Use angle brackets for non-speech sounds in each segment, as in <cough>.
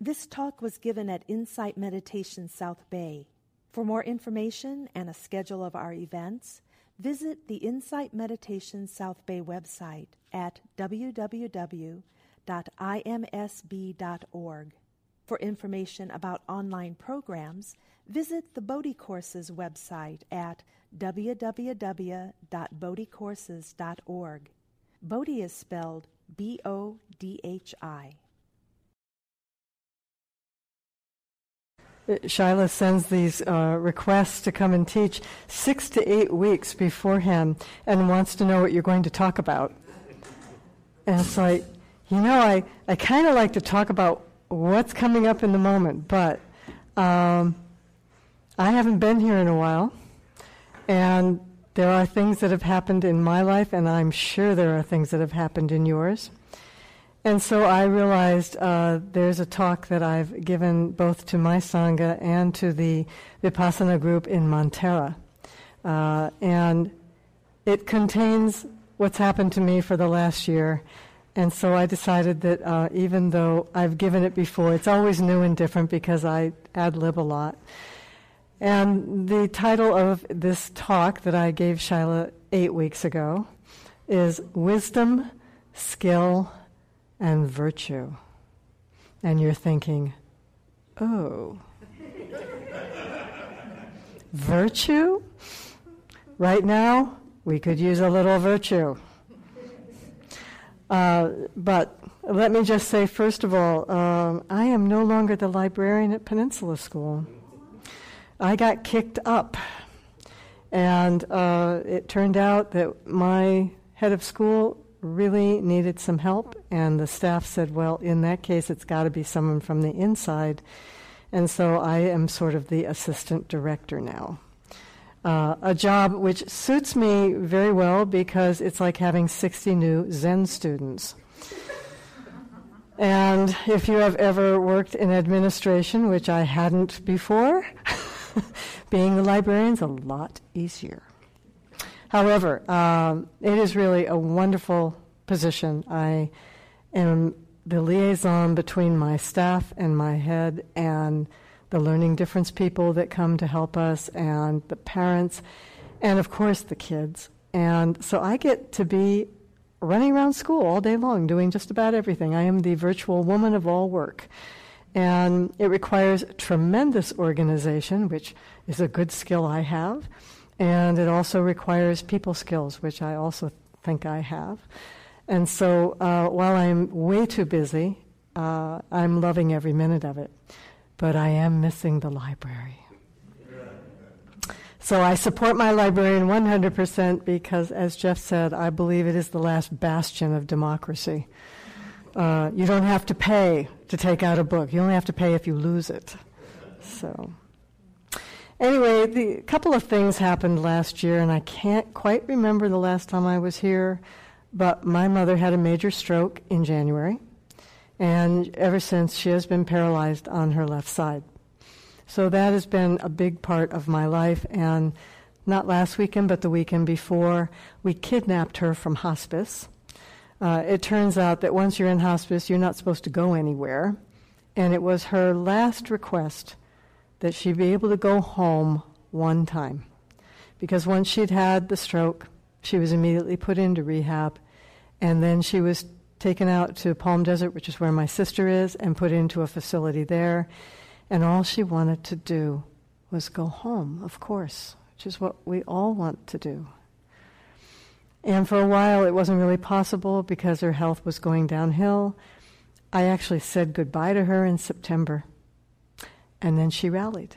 This talk was given at Insight Meditation South Bay. For more information and a schedule of our events, visit the Insight Meditation South Bay website at www.imsb.org. For information about online programs, visit the Bodhi Courses website at www.bodhicourses.org. Bodhi is spelled B O D H I. Shaila sends these uh, requests to come and teach six to eight weeks beforehand and wants to know what you're going to talk about. And it's like, you know, I, I kind of like to talk about what's coming up in the moment, but um, I haven't been here in a while. And there are things that have happened in my life, and I'm sure there are things that have happened in yours. And so I realized uh, there's a talk that I've given both to my Sangha and to the Vipassana group in Montera. Uh, and it contains what's happened to me for the last year. And so I decided that uh, even though I've given it before, it's always new and different because I ad lib a lot. And the title of this talk that I gave Shaila eight weeks ago is Wisdom, Skill, and Virtue. And you're thinking, oh, <laughs> virtue? Right now, we could use a little virtue. Uh, but let me just say, first of all, um, I am no longer the librarian at Peninsula School. I got kicked up. And uh, it turned out that my head of school really needed some help, and the staff said, well, in that case, it's got to be someone from the inside. And so I am sort of the assistant director now. Uh, a job which suits me very well because it's like having 60 new Zen students. and if you have ever worked in administration, which I hadn't before, <laughs> being the librarian is a lot easier. However, um, it is really a wonderful position. I am the liaison between my staff and my head and the learning difference people that come to help us and the parents and of course the kids. And so I get to be running around school all day long doing just about everything. I am the virtual woman of all work. And it requires tremendous organization, which is a good skill I have. And it also requires people skills, which I also think I have. And so uh, while I'm way too busy, uh, I'm loving every minute of it. But I am missing the library. So I support my librarian 100% because, as Jeff said, I believe it is the last bastion of democracy. Uh, you don't have to pay to take out a book. You only have to pay if you lose it. So, anyway, the, couple of things happened last year, and I can't quite remember the last time I was here, but my mother had a major stroke in January, and ever since she has been paralyzed on her left side. So that has been a big part of my life, and not last weekend, but the weekend before, we kidnapped her from hospice uh, it turns out that once you're in hospice, you're not supposed to go anywhere. And it was her last request that she'd be able to go home one time. Because once she'd had the stroke, she was immediately put into rehab. And then she was taken out to Palm Desert, which is where my sister is, and put into a facility there. And all she wanted to do was go home, of course, which is what we all want to do. And for a while, it wasn't really possible because her health was going downhill. I actually said goodbye to her in September. And then she rallied.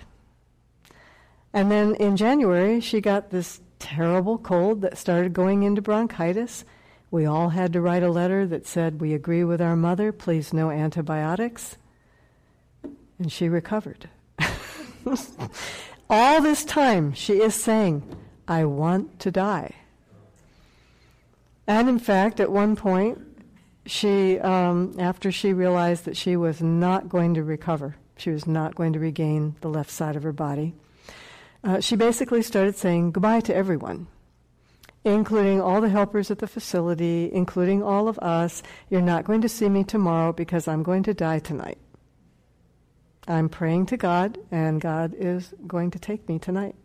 And then in January, she got this terrible cold that started going into bronchitis. We all had to write a letter that said, We agree with our mother, please no antibiotics. And she recovered. <laughs> all this time, she is saying, I want to die. And in fact, at one point, she, um, after she realized that she was not going to recover, she was not going to regain the left side of her body, uh, she basically started saying goodbye to everyone, including all the helpers at the facility, including all of us. You're not going to see me tomorrow because I'm going to die tonight. I'm praying to God, and God is going to take me tonight.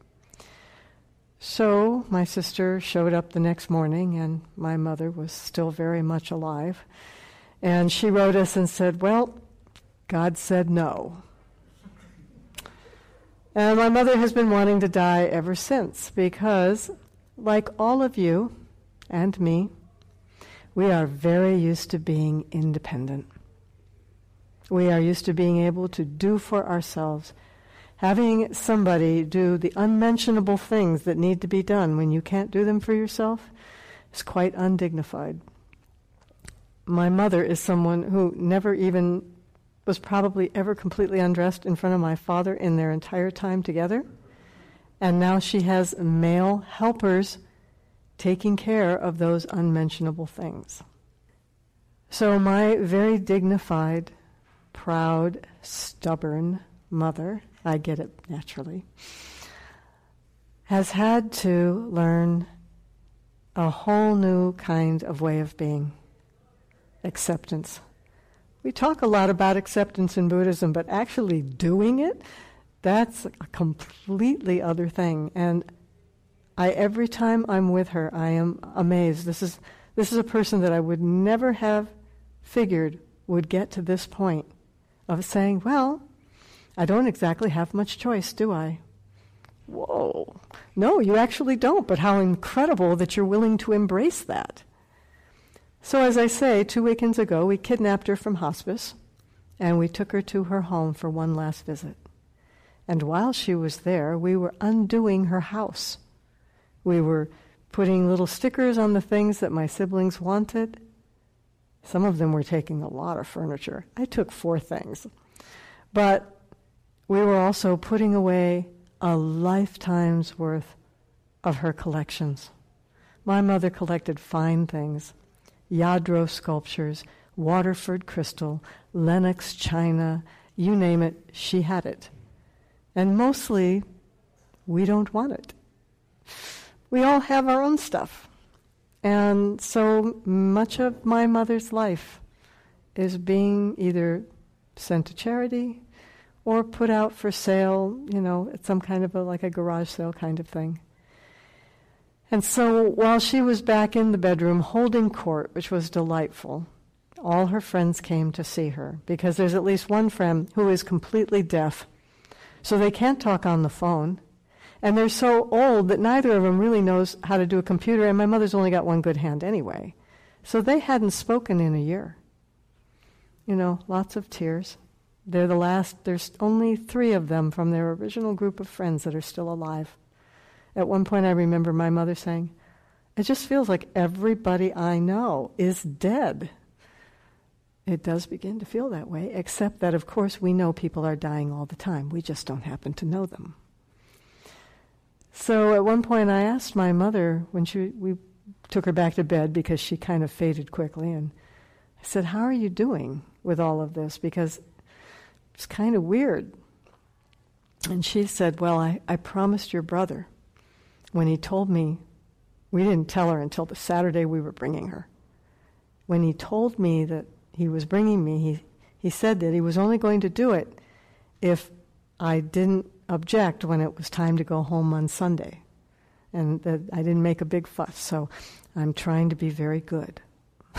So my sister showed up the next morning, and my mother was still very much alive. And she wrote us and said, Well, God said no. And my mother has been wanting to die ever since because, like all of you and me, we are very used to being independent. We are used to being able to do for ourselves. Having somebody do the unmentionable things that need to be done when you can't do them for yourself is quite undignified. My mother is someone who never even was probably ever completely undressed in front of my father in their entire time together. And now she has male helpers taking care of those unmentionable things. So, my very dignified, proud, stubborn mother, I get it naturally, has had to learn a whole new kind of way of being acceptance. We talk a lot about acceptance in Buddhism, but actually doing it, that's a completely other thing. And I every time I'm with her, I am amazed. This is this is a person that I would never have figured would get to this point of saying, "Well, I don't exactly have much choice, do I?" Whoa. No, you actually don't, but how incredible that you're willing to embrace that. So, as I say, two weekends ago, we kidnapped her from hospice and we took her to her home for one last visit. And while she was there, we were undoing her house. We were putting little stickers on the things that my siblings wanted. Some of them were taking a lot of furniture. I took four things. But we were also putting away a lifetime's worth of her collections. My mother collected fine things Lladró sculptures, Waterford crystal, Lenox china, you name it, she had it. And mostly, we don't want it we all have our own stuff. And so much of my mother's life is being either sent to charity or put out for sale, you know, at some kind of a, like a garage sale kind of thing. And so while she was back in the bedroom holding court, which was delightful, all her friends came to see her because there's at least one friend who is completely deaf. So they can't talk on the phone. And they're so old that neither of them really knows how to do a computer, and my mother's only got one good hand anyway. So they hadn't spoken in a year. You know, lots of tears. They're the last, there's only three of them from their original group of friends that are still alive. At one point, I remember my mother saying, It just feels like everybody I know is dead. It does begin to feel that way, except that, of course, we know people are dying all the time. We just don't happen to know them. So at one point, I asked my mother when she we took her back to bed because she kind of faded quickly, and I said, "How are you doing with all of this?" Because it's kind of weird. And she said, "Well, I, I promised your brother when he told me. We didn't tell her until the Saturday we were bringing her. When he told me that he was bringing me, he he said that he was only going to do it if I didn't object when it was time to go home on Sunday. And that I didn't make a big fuss, so I'm trying to be very good. <laughs>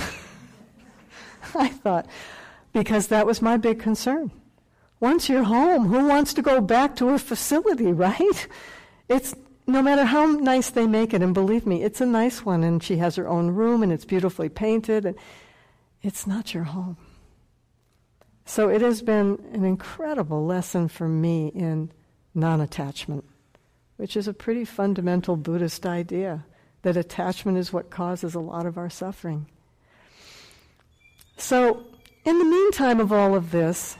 I thought, because that was my big concern. Once you're home, who wants to go back to a facility, <laughs> right? It's no matter how nice they make it, and believe me, it's a nice one, and she has her own room, and it's beautifully painted, and it's not your home. So it has been an incredible lesson for me in non attachment, which is a pretty fundamental Buddhist idea that attachment is what causes a lot of our suffering. So, in the meantime of all of this,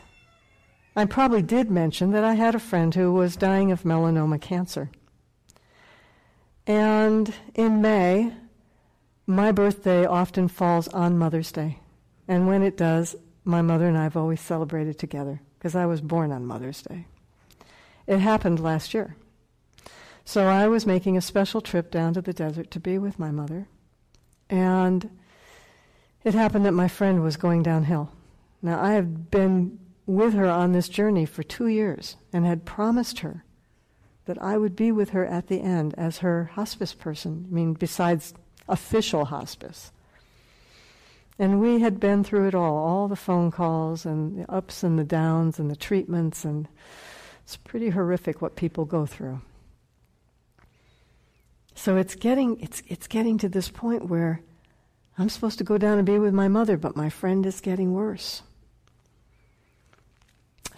I probably did mention that I had a friend who was dying of melanoma cancer. And in May, my birthday often falls on Mother's Day. And when it does, my mother and I have always celebrated together because I was born on Mother's Day. It happened last year. So I was making a special trip down to the desert to be with my mother. And it happened that my friend was going downhill. Now, I have been with her on this journey for two years and had promised her that I would be with her at the end as her hospice person, I mean, besides official hospice. And we had been through it all, all the phone calls and the ups and the downs and the treatments, and it's pretty horrific what people go through. So it's getting, it's, it's getting to this point where I'm supposed to go down and be with my mother, but my friend is getting worse.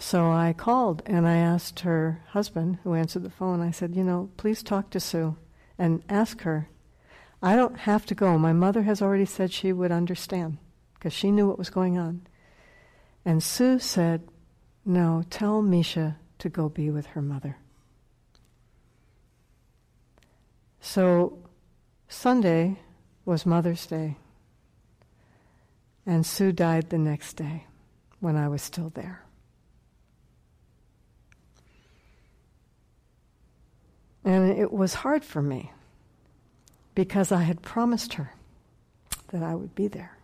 So I called and I asked her husband, who answered the phone, I said, You know, please talk to Sue and ask her. I don't have to go. My mother has already said she would understand because she knew what was going on. And Sue said, No, tell Misha to go be with her mother. So Sunday was Mother's Day. And Sue died the next day when I was still there. And it was hard for me because I had promised her that I would be there.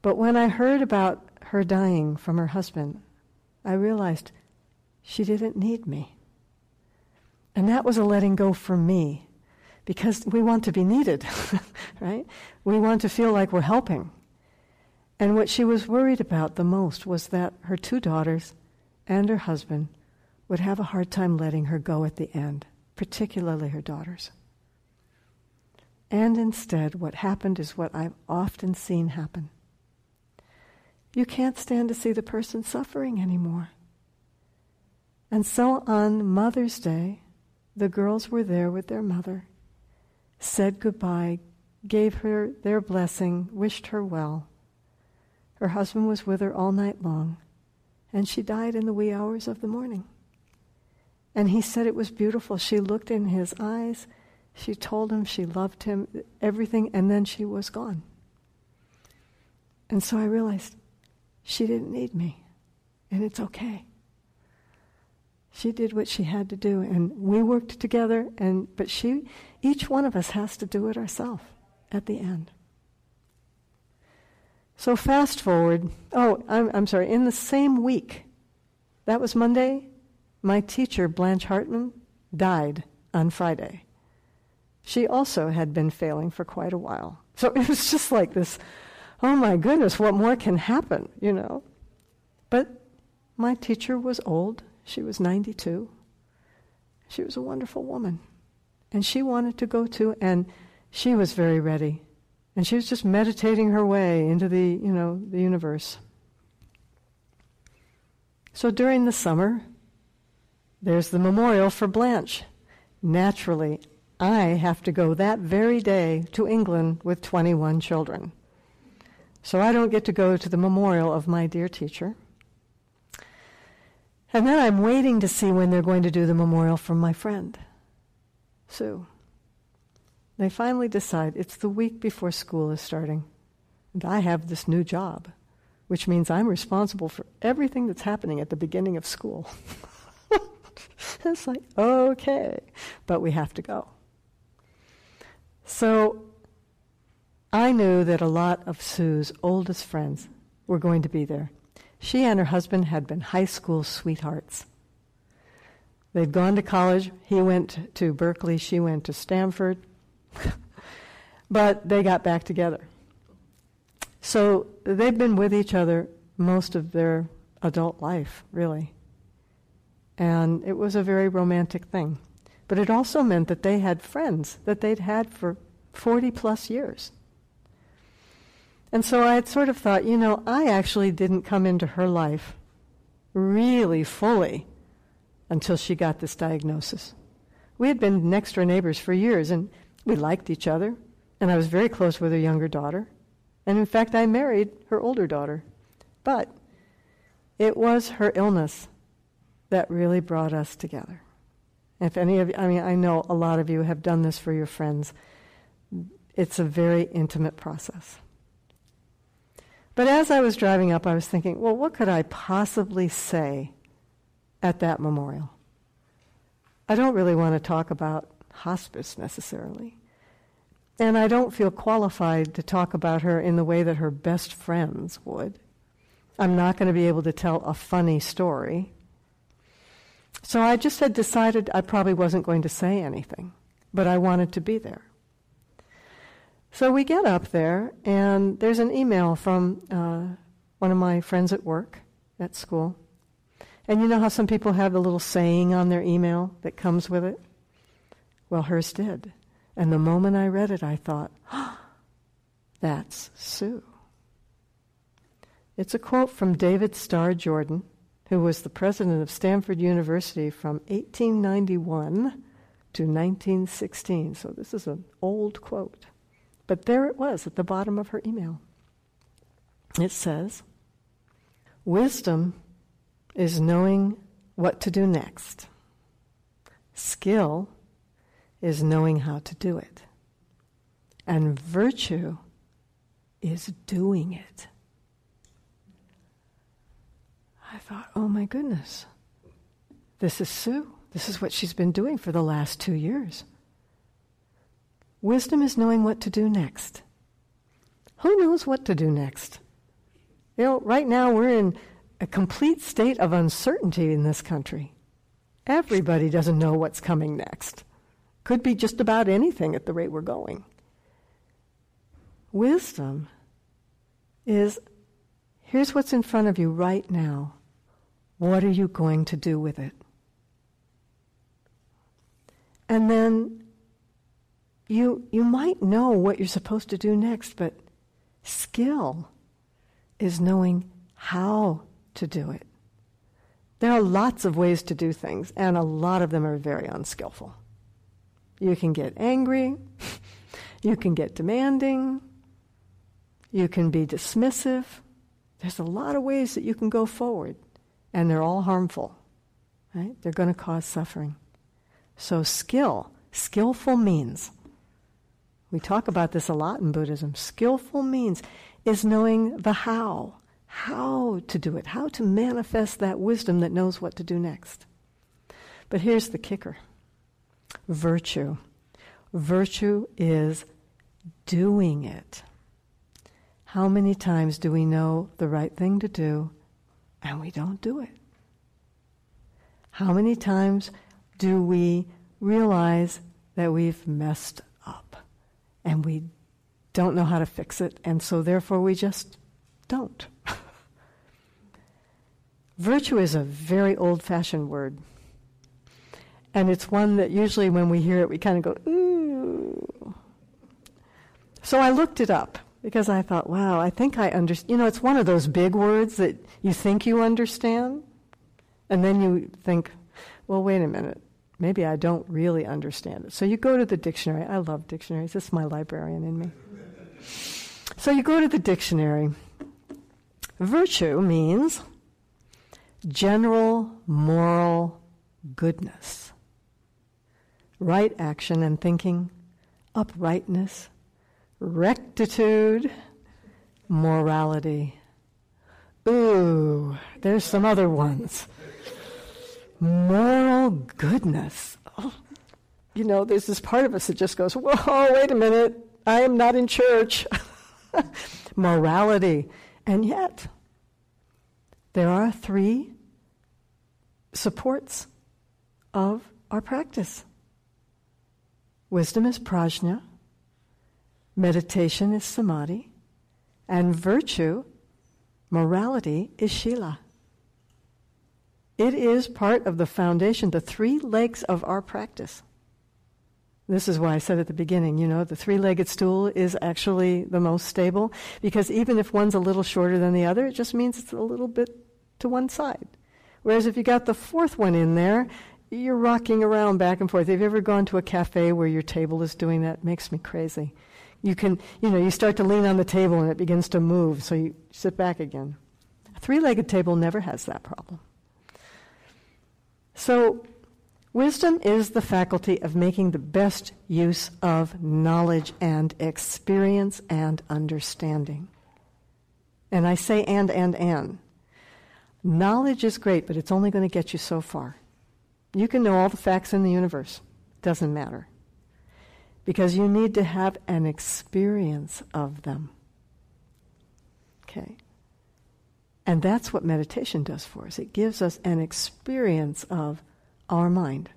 But when I heard about her dying from her husband, I realized she didn't need me. And that was a letting go for me because we want to be needed, <laughs> right? We want to feel like we're helping. And what she was worried about the most was that her two daughters and her husband would have a hard time letting her go at the end, particularly her daughters. And instead, what happened is what I've often seen happen. You can't stand to see the person suffering anymore. And so on Mother's Day, the girls were there with their mother, said goodbye, gave her their blessing, wished her well. Her husband was with her all night long, and she died in the wee hours of the morning. And he said it was beautiful. She looked in his eyes. She told him she loved him, everything, and then she was gone. And so I realized she didn't need me, and it's okay. She did what she had to do, and we worked together. And but she, each one of us has to do it ourselves at the end. So fast forward. Oh, I'm, I'm sorry. In the same week, that was Monday. My teacher, Blanche Hartman, died on Friday. She also had been failing for quite a while. So <laughs> it was just like this oh my goodness, what more can happen, you know? But my teacher was old. She was 92. She was a wonderful woman. And she wanted to go too, and she was very ready. And she was just meditating her way into the, you know, the universe. So during the summer, there's the memorial for Blanche. Naturally, I have to go that very day to England with 21 children. So I don't get to go to the memorial of my dear teacher. And then I'm waiting to see when they're going to do the memorial for my friend, Sue. They finally decide it's the week before school is starting. And I have this new job, which means I'm responsible for everything that's happening at the beginning of school. <laughs> <laughs> it's like, okay, but we have to go. So I knew that a lot of Sue's oldest friends were going to be there. She and her husband had been high school sweethearts. They'd gone to college. He went to Berkeley, she went to Stanford. <laughs> but they got back together. So they've been with each other most of their adult life, really. And it was a very romantic thing. But it also meant that they had friends that they'd had for 40 plus years. And so I had sort of thought, you know, I actually didn't come into her life really fully until she got this diagnosis. We had been next door neighbors for years, and we liked each other, and I was very close with her younger daughter. And in fact, I married her older daughter. But it was her illness that really brought us together. If any of you, I mean, I know a lot of you have done this for your friends. It's a very intimate process. But as I was driving up, I was thinking, well, what could I possibly say at that memorial? I don't really want to talk about hospice necessarily. And I don't feel qualified to talk about her in the way that her best friends would. I'm not going to be able to tell a funny story. So I just had decided I probably wasn't going to say anything, but I wanted to be there. So we get up there, and there's an email from uh, one of my friends at work, at school. And you know how some people have a little saying on their email that comes with it? Well, hers did. And the moment I read it, I thought, oh, <gasps> that's Sue. It's a quote from David Starr Jordan, who was the president of Stanford University from 1891 to 1916. So this is an old quote. But there it was at the bottom of her email. It says, Wisdom is knowing what to do next. Skill is knowing how to do it. And virtue is doing it. I thought, oh my goodness, this is Sue. This is what she's been doing for the last two years. Wisdom is knowing what to do next. Who knows what to do next? You know, right now we're in a complete state of uncertainty in this country. Everybody doesn't know what's coming next. Could be just about anything at the rate we're going. Wisdom is here's what's in front of you right now. What are you going to do with it? And then you, you might know what you're supposed to do next, but skill is knowing how to do it. There are lots of ways to do things, and a lot of them are very unskillful. You can get angry, <laughs> you can get demanding, you can be dismissive. There's a lot of ways that you can go forward, and they're all harmful. Right? They're going to cause suffering. So, skill, skillful means we talk about this a lot in Buddhism. Skillful means is knowing the how, how to do it, how to manifest that wisdom that knows what to do next. But here's the kicker virtue. Virtue is doing it. How many times do we know the right thing to do and we don't do it? How many times do we realize that we've messed up and we don't know how to fix it, and so therefore we just don't. <laughs> Virtue is a very old fashioned word. And it's one that usually when we hear it, we kind of go, ooh. So I looked it up because I thought, wow, I think I understand. You know, it's one of those big words that you think you understand, and then you think, well, wait a minute maybe I don't really understand it. So you go to the dictionary. I love dictionaries. Is my librarian in me. So you go to the dictionary. Virtue means general moral goodness, right action and thinking, uprightness, rectitude, morality. Ooh, there's some other ones moral goodness. Oh, you know, there's this part of us that just goes, whoa, wait a minute, I am not in church. <laughs> Morality. And yet, there are three supports of our practice wisdom is prajna, meditation is samadhi, and virtue, morality, is shila. It is part of the foundation, the three legs of our practice. This is why I said at the beginning, you know, the three legged stool is actually the most stable because even if one's a little shorter than the other, it just means it's a little bit to one side. Whereas if you got the fourth one in there, you're rocking around back and forth. Have you ever gone to a cafe where your table is doing that? It makes me crazy. You can, you know, you start to lean on the table and it begins to move, so you sit back again. A three legged table never has that problem. So, wisdom is the faculty of making the best use of knowledge and experience and understanding. And I say and, and, and. Knowledge is great, but it's only going to get you so far. You can know all the facts in the universe, doesn't matter. Because you need to have an experience of them. Okay. And that's what meditation does for us. It gives us an experience of our mind.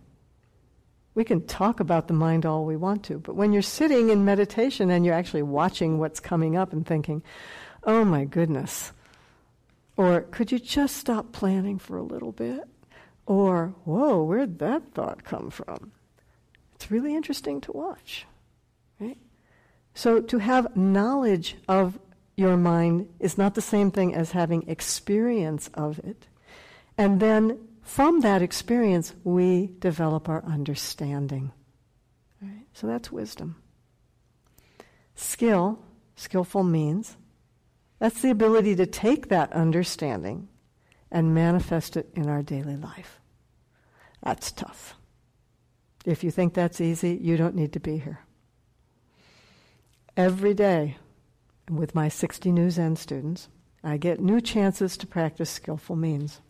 We can talk about the mind all we want to, but when you're sitting in meditation and you're actually watching what's coming up and thinking, oh my goodness, or could you just stop planning for a little bit? Or, whoa, where'd that thought come from? It's really interesting to watch. Right? So to have knowledge of your mind is not the same thing as having experience of it. And then from that experience, we develop our understanding. Right? So that's wisdom. Skill, skillful means, that's the ability to take that understanding and manifest it in our daily life. That's tough. If you think that's easy, you don't need to be here. Every day, with my 60 new Zen students, I get new chances to practice skillful means.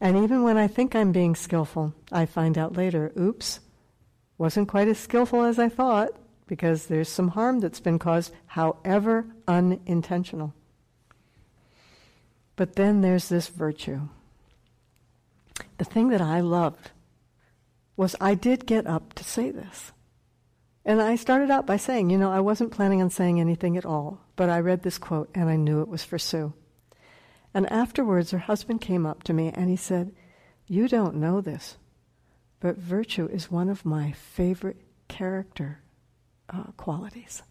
And even when I think I'm being skillful, I find out later, oops, wasn't quite as skillful as I thought, because there's some harm that's been caused, however unintentional. But then there's this virtue. The thing that I loved was I did get up to say this. And I started out by saying, you know, I wasn't planning on saying anything at all, but I read this quote and I knew it was for Sue. And afterwards, her husband came up to me and he said, You don't know this, but virtue is one of my favorite character uh, qualities.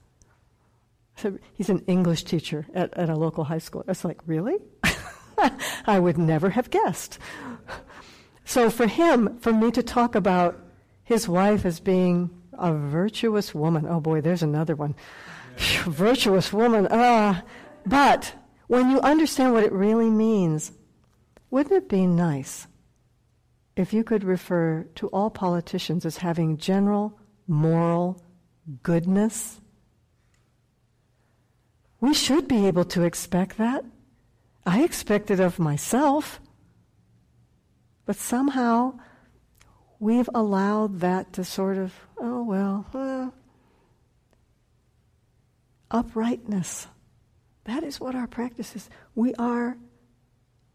So he's an English teacher at, at a local high school. I was like, Really? <laughs> I would never have guessed. So for him, for me to talk about his wife as being a virtuous woman, oh boy, there's another one. Yeah. virtuous woman, ah. Uh, but when you understand what it really means, wouldn't it be nice if you could refer to all politicians as having general moral goodness? We should be able to expect that. I expect it of myself. But somehow we've allowed that to sort of, oh, well, uh, uprightness. That is what our practice is. We are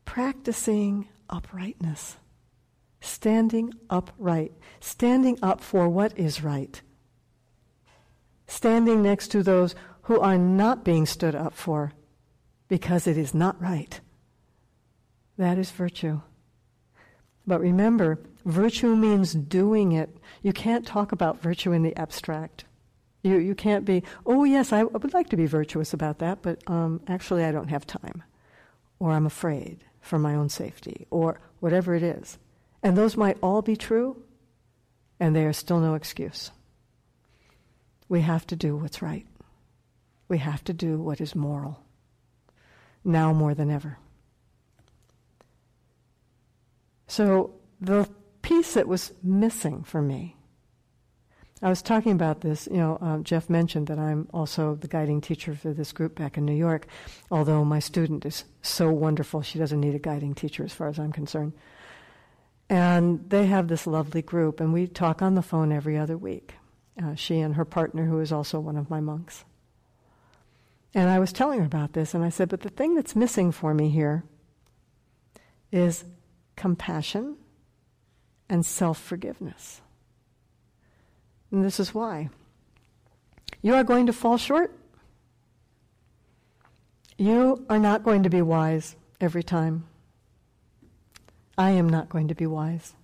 practicing uprightness, standing upright, standing up for what is right, standing next to those who are not being stood up for because it is not right. That is virtue. But remember, virtue means doing it. You can't talk about virtue in the abstract. You, you can't be, oh, yes, I would like to be virtuous about that, but um, actually I don't have time. Or I'm afraid for my own safety, or whatever it is. And those might all be true, and they are still no excuse. We have to do what's right. We have to do what is moral, now more than ever. So the piece that was missing for me, I was talking about this, you know, um, Jeff mentioned that I'm also the guiding teacher for this group back in New York, although my student is so wonderful, she doesn't need a guiding teacher as far as I'm concerned. And they have this lovely group, and we talk on the phone every other week. Uh, she and her partner, who is also one of my monks. And I was telling her about this, and I said, But the thing that's missing for me here is compassion, and self forgiveness. And this is why. You are going to fall short. You are not going to be wise every time. I am not going to be wise.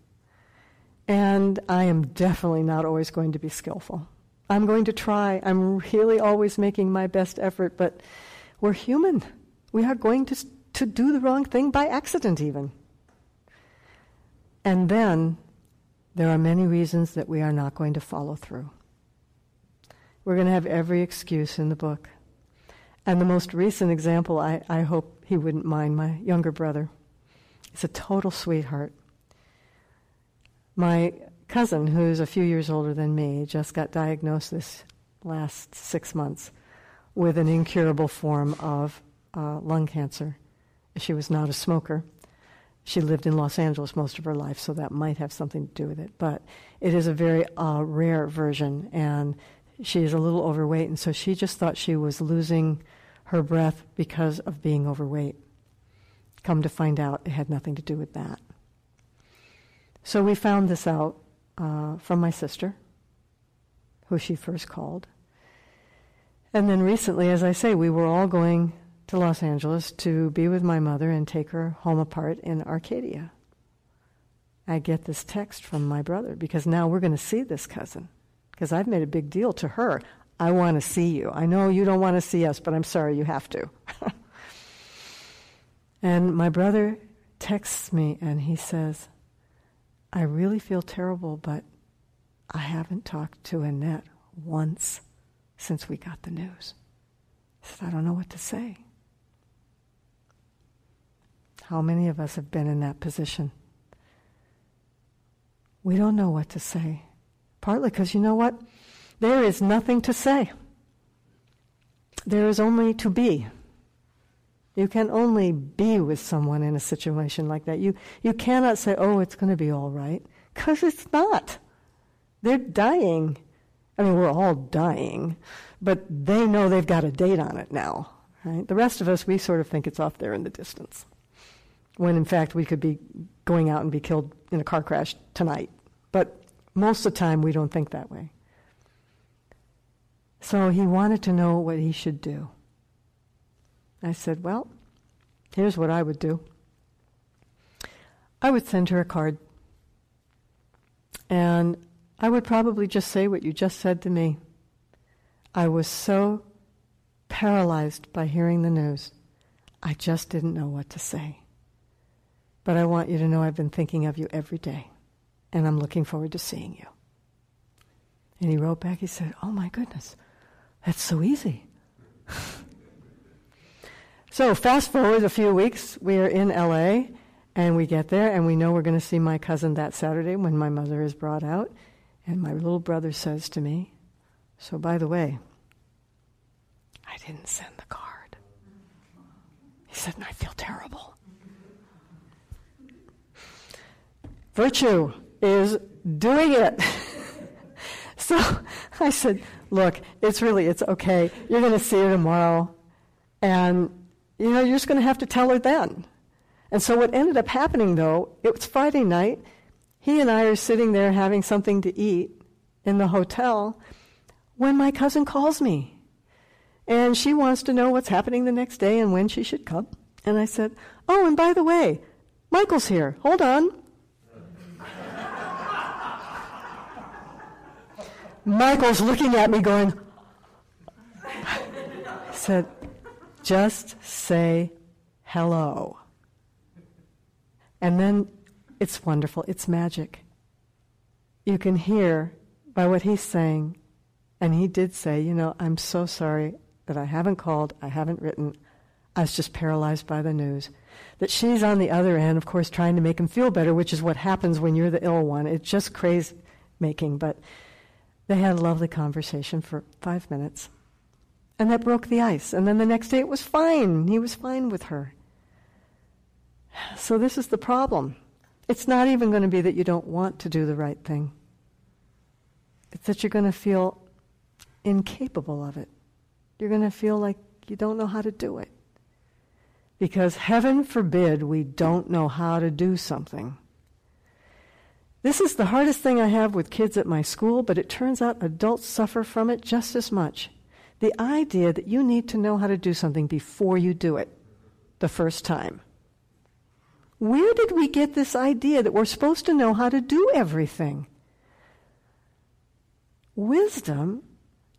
And I am definitely not always going to be skillful. I'm going to try. I'm really always making my best effort, but we're human. We are going to, to do the wrong thing by accident, even. And then there are many reasons that we are not going to follow through. We're going to have every excuse in the book. And the most recent example, I, I hope he wouldn't mind, my younger brother. He's a total sweetheart. My cousin, who's a few years older than me, just got diagnosed this last six months with an incurable form of uh, lung cancer. She was not a smoker. She lived in Los Angeles most of her life, so that might have something to do with it. But it is a very uh, rare version, and she is a little overweight, and so she just thought she was losing her breath because of being overweight. Come to find out, it had nothing to do with that. So we found this out uh, from my sister, who she first called. And then recently, as I say, we were all going to Los Angeles to be with my mother and take her home apart in Arcadia. I get this text from my brother because now we're going to see this cousin because I've made a big deal to her. I want to see you. I know you don't want to see us, but I'm sorry, you have to. <laughs> and my brother texts me and he says, I really feel terrible, but I haven't talked to Annette once since we got the news. I said, I don't know what to say. How many of us have been in that position? We don't know what to say. Partly because you know what? There is nothing to say. There is only to be. You can only be with someone in a situation like that. You, you cannot say, oh, it's going to be all right, because it's not. They're dying. I mean, we're all dying, but they know they've got a date on it now. Right? The rest of us, we sort of think it's off there in the distance, when in fact we could be going out and be killed in a car crash tonight. But most of the time, we don't think that way. So he wanted to know what he should do. I said, Well, here's what I would do I would send her a card. And I would probably just say what you just said to me. I was so paralyzed by hearing the news, I just didn't know what to say. But I want you to know I've been thinking of you every day, and I'm looking forward to seeing you. And he wrote back, he said, Oh my goodness, that's so easy. <laughs> So fast forward a few weeks, we are in LA, and we get there, and we know we're going to see my cousin that Saturday when my mother is brought out. And my little brother says to me, So by the way, I didn't send the card. He said, and I feel terrible. Virtue is doing it. <laughs> so I said, Look, it's really, it's okay. You're going to see her tomorrow. And you know, you're just going to have to tell her then. And so what ended up happening, though, it was Friday night. He and I are sitting there having something to eat in the hotel when my cousin calls me. And she wants to know what's happening the next day and when she should come. And I said, Oh, and by the way, Michael's here. Hold on. Michael's looking at me going, said, just say hello. And then it's wonderful. It's magic. You can hear by what he's saying, and he did say, you know, I'm so sorry that I haven't called, I haven't written. I was just paralyzed by the news. That she's on the other end, of course, trying to make him feel better, which is what happens when you're the ill one. It's just crazy making. But they had a lovely conversation for five minutes. And that broke the ice. And then the next day it was fine. He was fine with her. So this is the problem. It's not even going to be that you don't want to do the right thing. It's that you're going to feel incapable of it. You're going to feel like you don't know how to do it. Because heaven forbid we don't know how to do something. This is the hardest thing I have with kids at my school, but it turns out adults suffer from it just as much the idea that you need to know how to do something before you do it the first time. Where did we get this idea that we're supposed to know how to do everything? Wisdom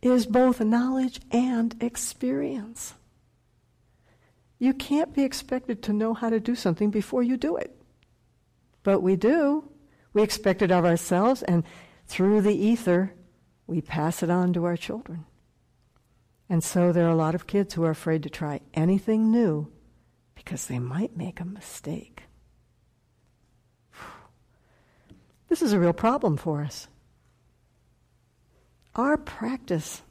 is both knowledge and experience. You can't be expected to know how to do something before you do it. But we do. We expect it of ourselves, and through the ether, we pass it on to our children. And so there are a lot of kids who are afraid to try anything new because they might make a mistake. <sighs> This is a real problem for us. Our practice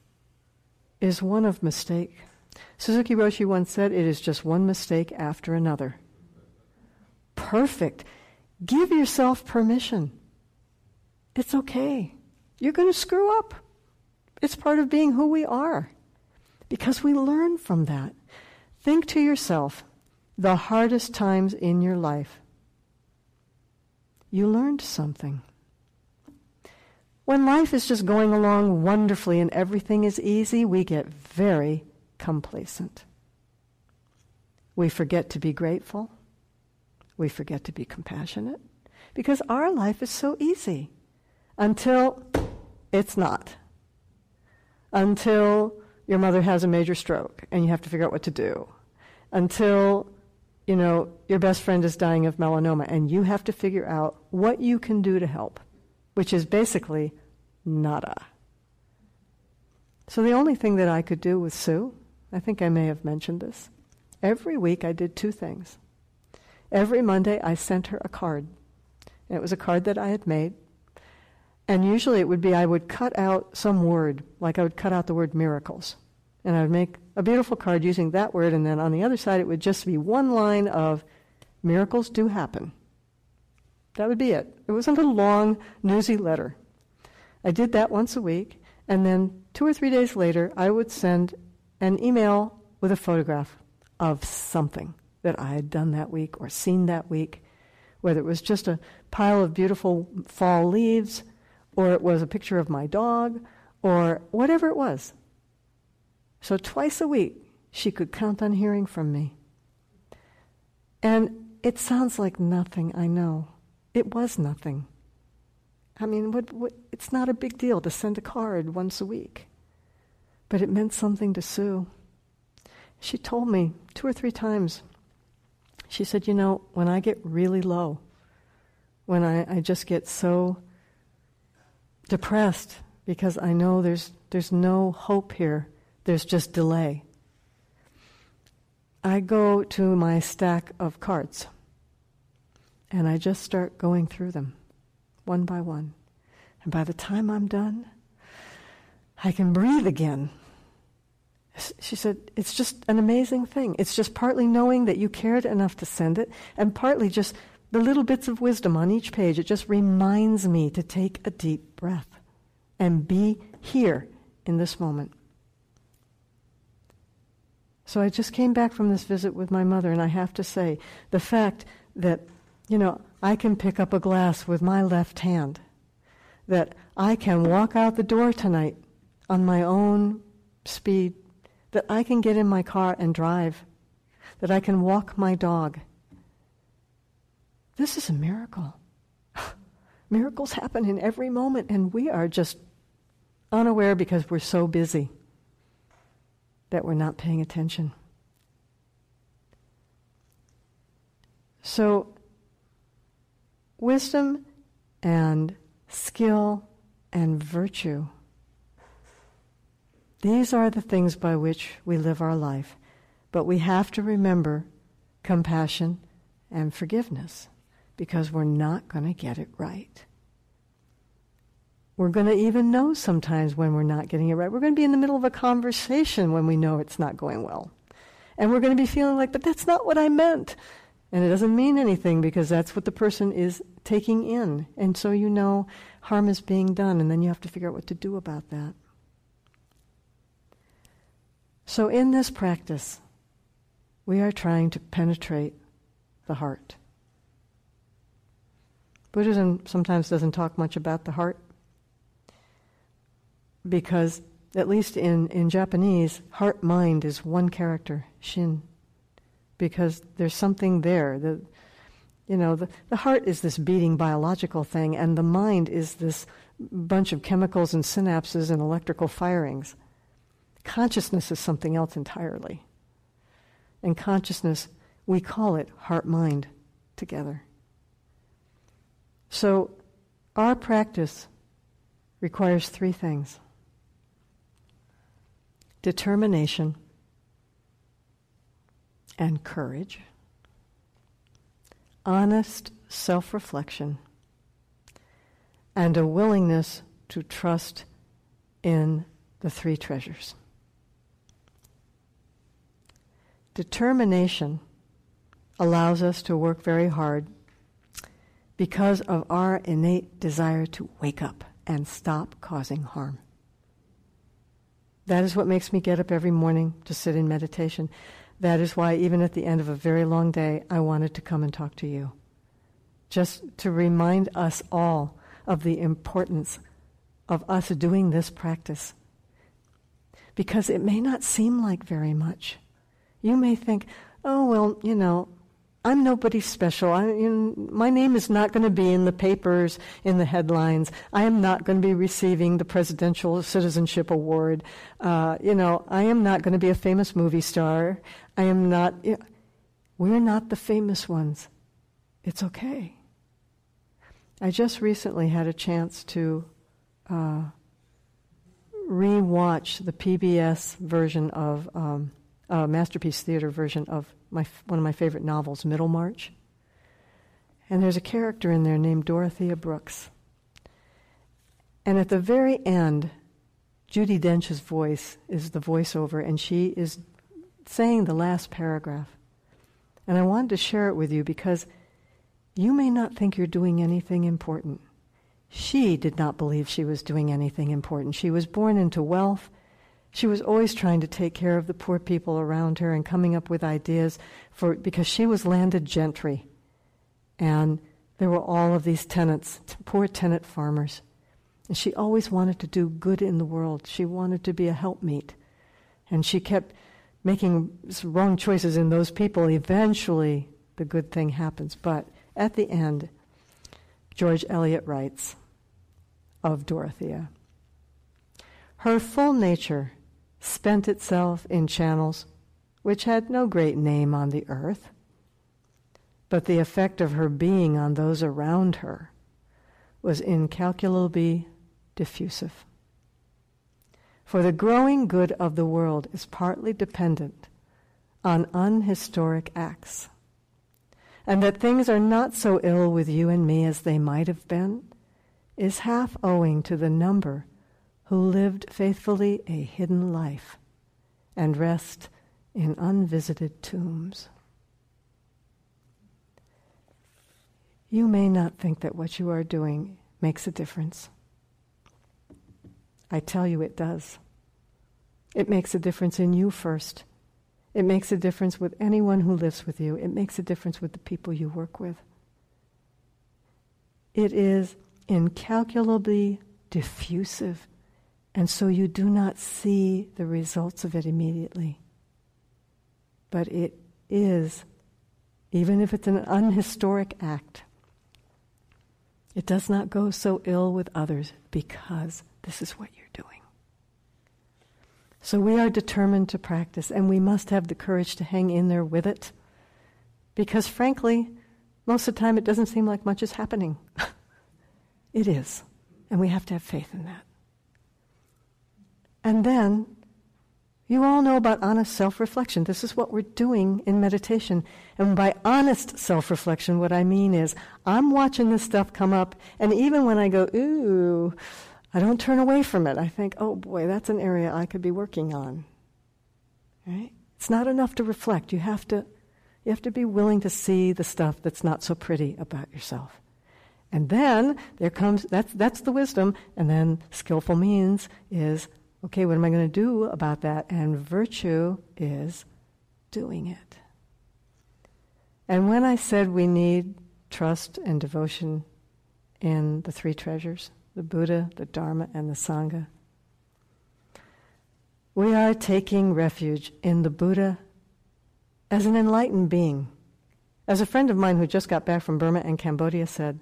is one of mistake. Suzuki Roshi once said, It is just one mistake after another. Perfect. Give yourself permission. It's okay. You're going to screw up. It's part of being who we are because we learn from that. Think to yourself, the hardest times in your life, you learned something. When life is just going along wonderfully and everything is easy, we get very complacent. We forget to be grateful. We forget to be compassionate because our life is so easy until it's not. Until your mother has a major stroke and you have to figure out what to do. Until, you know, your best friend is dying of melanoma and you have to figure out what you can do to help, which is basically nada. So the only thing that I could do with Sue, I think I may have mentioned this, every week I did two things. Every Monday I sent her a card. And it was a card that I had made. And usually it would be I would cut out some word, like I would cut out the word miracles. And I would make a beautiful card using that word, and then on the other side it would just be one line of miracles do happen. That would be it. It wasn't a long, newsy letter. I did that once a week, and then two or three days later, I would send an email with a photograph of something that I had done that week or seen that week, whether it was just a pile of beautiful fall leaves, or it was a picture of my dog, or whatever it was. So twice a week, she could count on hearing from me. And it sounds like nothing, I know. It was nothing. I mean, what, what, it's not a big deal to send a card once a week. But it meant something to Sue. She told me two or three times, she said, You know, when I get really low, when I, I just get so depressed because I know there's, there's no hope here, there's just delay, I go to my stack of cards and I just start going through them one by one. And by the time I'm done, I can breathe again. She said, It's just an amazing thing. It's just partly knowing that you cared enough to send it, and partly just the little bits of wisdom on each page. It just reminds me to take a deep breath and be here in this moment. So I just came back from this visit with my mother, and I have to say, the fact that, you know, I can pick up a glass with my left hand, that I can walk out the door tonight on my own speed, that I can get in my car and drive, that I can walk my dog. This is a miracle. <laughs> Miracles happen in every moment, and we are just unaware because we're so busy that we're not paying attention. So, wisdom and skill and virtue. These are the things by which we live our life. But we have to remember compassion and forgiveness because we're not going to get it right. We're going to even know sometimes when we're not getting it right. We're going to be in the middle of a conversation when we know it's not going well. And we're going to be feeling like, but that's not what I meant. And it doesn't mean anything because that's what the person is taking in. And so you know harm is being done, and then you have to figure out what to do about that. So, in this practice, we are trying to penetrate the heart. Buddhism sometimes doesn't talk much about the heart because, at least in, in Japanese, heart mind is one character, shin because there's something there. The, you know, the, the heart is this beating biological thing, and the mind is this bunch of chemicals and synapses and electrical firings. Consciousness is something else entirely. And consciousness, we call it heart mind together. So, our practice requires three things determination and courage, honest self reflection, and a willingness to trust in the three treasures. Determination allows us to work very hard because of our innate desire to wake up and stop causing harm. That is what makes me get up every morning to sit in meditation That is why, even at the end of a very long day, I wanted to come and talk to you. Just to remind us all of the importance of us doing this practice. Because it may not seem like very much. You may think, oh, well, you know, I'm nobody special. I, you know, my name is not going to be in the papers, in the headlines. I am not going to be receiving the Presidential Citizenship Award. Uh, you know, I am not going to be a famous movie star. I am not. You know, we're not the famous ones. It's okay. I just recently had a chance to uh, re-watch the PBS version of um, uh, Masterpiece Theater version of my, one of my favorite novels, Middlemarch. And there's a character in there named Dorothea Brooks. And at the very end, Judi Dench's voice is the voiceover, and she is saying the last paragraph. And I wanted to share it with you because you may not think you're doing anything important. She did not believe she was doing anything important. She was born into wealth she was always trying to take care of the poor people around her and coming up with ideas for because she was landed gentry. And there were all of these tenants, poor tenant farmers. And she always wanted to do good in the world. She wanted to be a helpmeet. And she kept making wrong choices in those people. Eventually, the good thing happens. But at the end, George Eliot writes of Dorothea Her full nature spent itself in channels which had no great name on the earth, but the effect of her being on those around her was incalculably diffusive. For the growing good of the world is partly dependent on unhistoric acts. And that things are not so ill with you and me as they might have been is half owing to the number who lived faithfully a hidden life and rest in unvisited tombs. You may not think that what you are doing makes a difference. I tell you it does. It makes a difference in you first. It makes a difference with anyone who lives with you. It makes a difference with the people you work with. It is incalculably diffusive and so you do not see the results of it immediately. But it is, even if it's an unhistoric act, it does not go so ill with others because this is what you're doing. So we are determined to practice, and we must have the courage to hang in there with it. Because frankly, most of the time it doesn't seem like much is happening. <laughs> it is. And we have to have faith in that. And then you all know about honest self reflection. This is what we're doing in meditation. And by honest self reflection, what I mean is I'm watching this stuff come up, and even when I go, ooh, I don't turn away from it. I think, oh boy, that's an area I could be working on. Right? It's not enough to reflect. You have to, you have to be willing to see the stuff that's not so pretty about yourself. And then there comes, that's, that's the wisdom, and then skillful means is okay, what am I going to do about that? And virtue is doing it. And when I said we need trust and devotion in the three treasures the Buddha, the Dharma, and the Sangha we are taking refuge in the Buddha as an enlightened being. As a friend of mine who just got back from Burma and Cambodia said,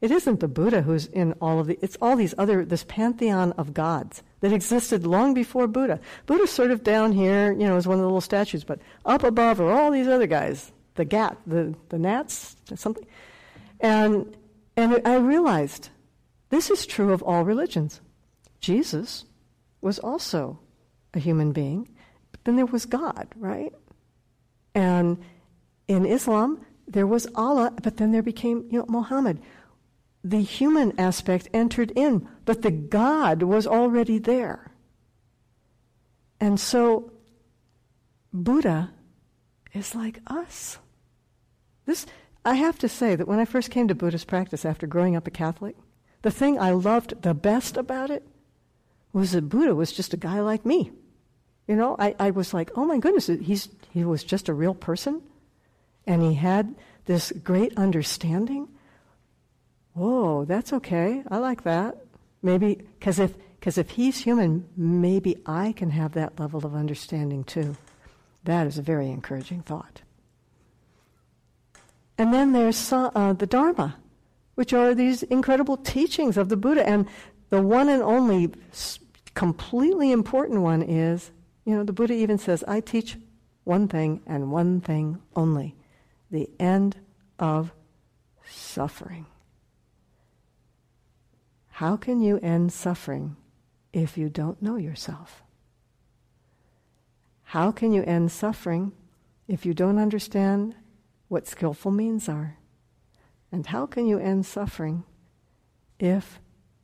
it isn't the Buddha who's in all of the, it's all these other, this pantheon of gods that existed long before Buddha. Buddha's sort of down here, you know, as one of the little statues, but up above are all these other guys, the gat, the, the nats, something. And, and I realized this is true of all religions. Jesus was also a human being, but then there was God, right? And in Islam, there was Allah, but then there became, you know, Muhammad the human aspect entered in, but the God was already there. And so Buddha is like us. This I have to say that when I first came to Buddhist practice after growing up a Catholic, the thing I loved the best about it was that Buddha was just a guy like me. You know, I, I was like, oh my goodness, he's, he was just a real person and he had this great understanding. Whoa, that's okay. I like that. Maybe, because if, cause if he's human, maybe I can have that level of understanding too. That is a very encouraging thought. And then there's uh, the Dharma, which are these incredible teachings of the Buddha. And the one and only completely important one is, you know, the Buddha even says, I teach one thing and one thing only the end of suffering. How can you end suffering if you don't know yourself? How can you end suffering if you don't understand what skillful means are? And how can you end suffering if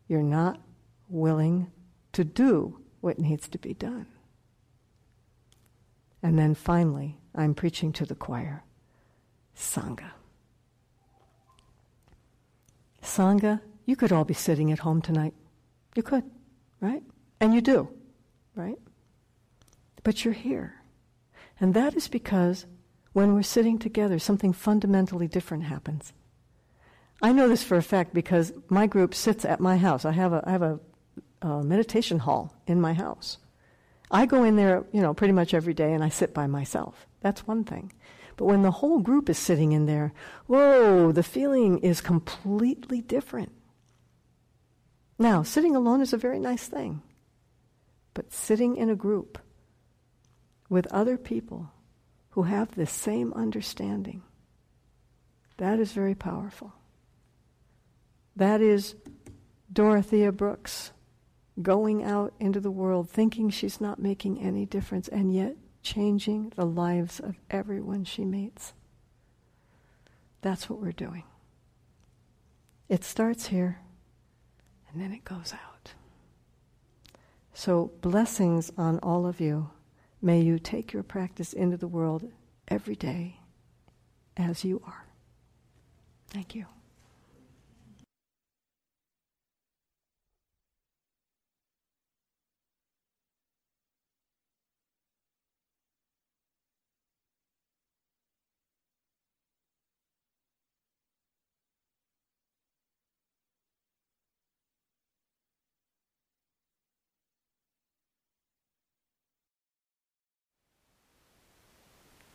you're not willing to do what needs to be done? And then finally, I'm preaching to the choir Sangha. Sangha, you could all be sitting at home tonight. You could, right? And you do, right? But you're here. And that is because when we're sitting together, something fundamentally different happens. I know this for a fact because my group sits at my house. I have a, I have a, a meditation hall in my house. I go in there, you know, pretty much every day and I sit by myself. That's one thing. But when the whole group is sitting in there, whoa, the feeling is completely different. Now, sitting alone is a very nice thing. But sitting in a group with other people who have the same understanding, that is very powerful. That is Dorothea Brooks going out into the world thinking she's not making any difference and yet changing the lives of everyone she meets. That's what we're doing. It starts here and then it goes out. So, blessings on all of you. May you take your practice into the world every day as you are. Thank you.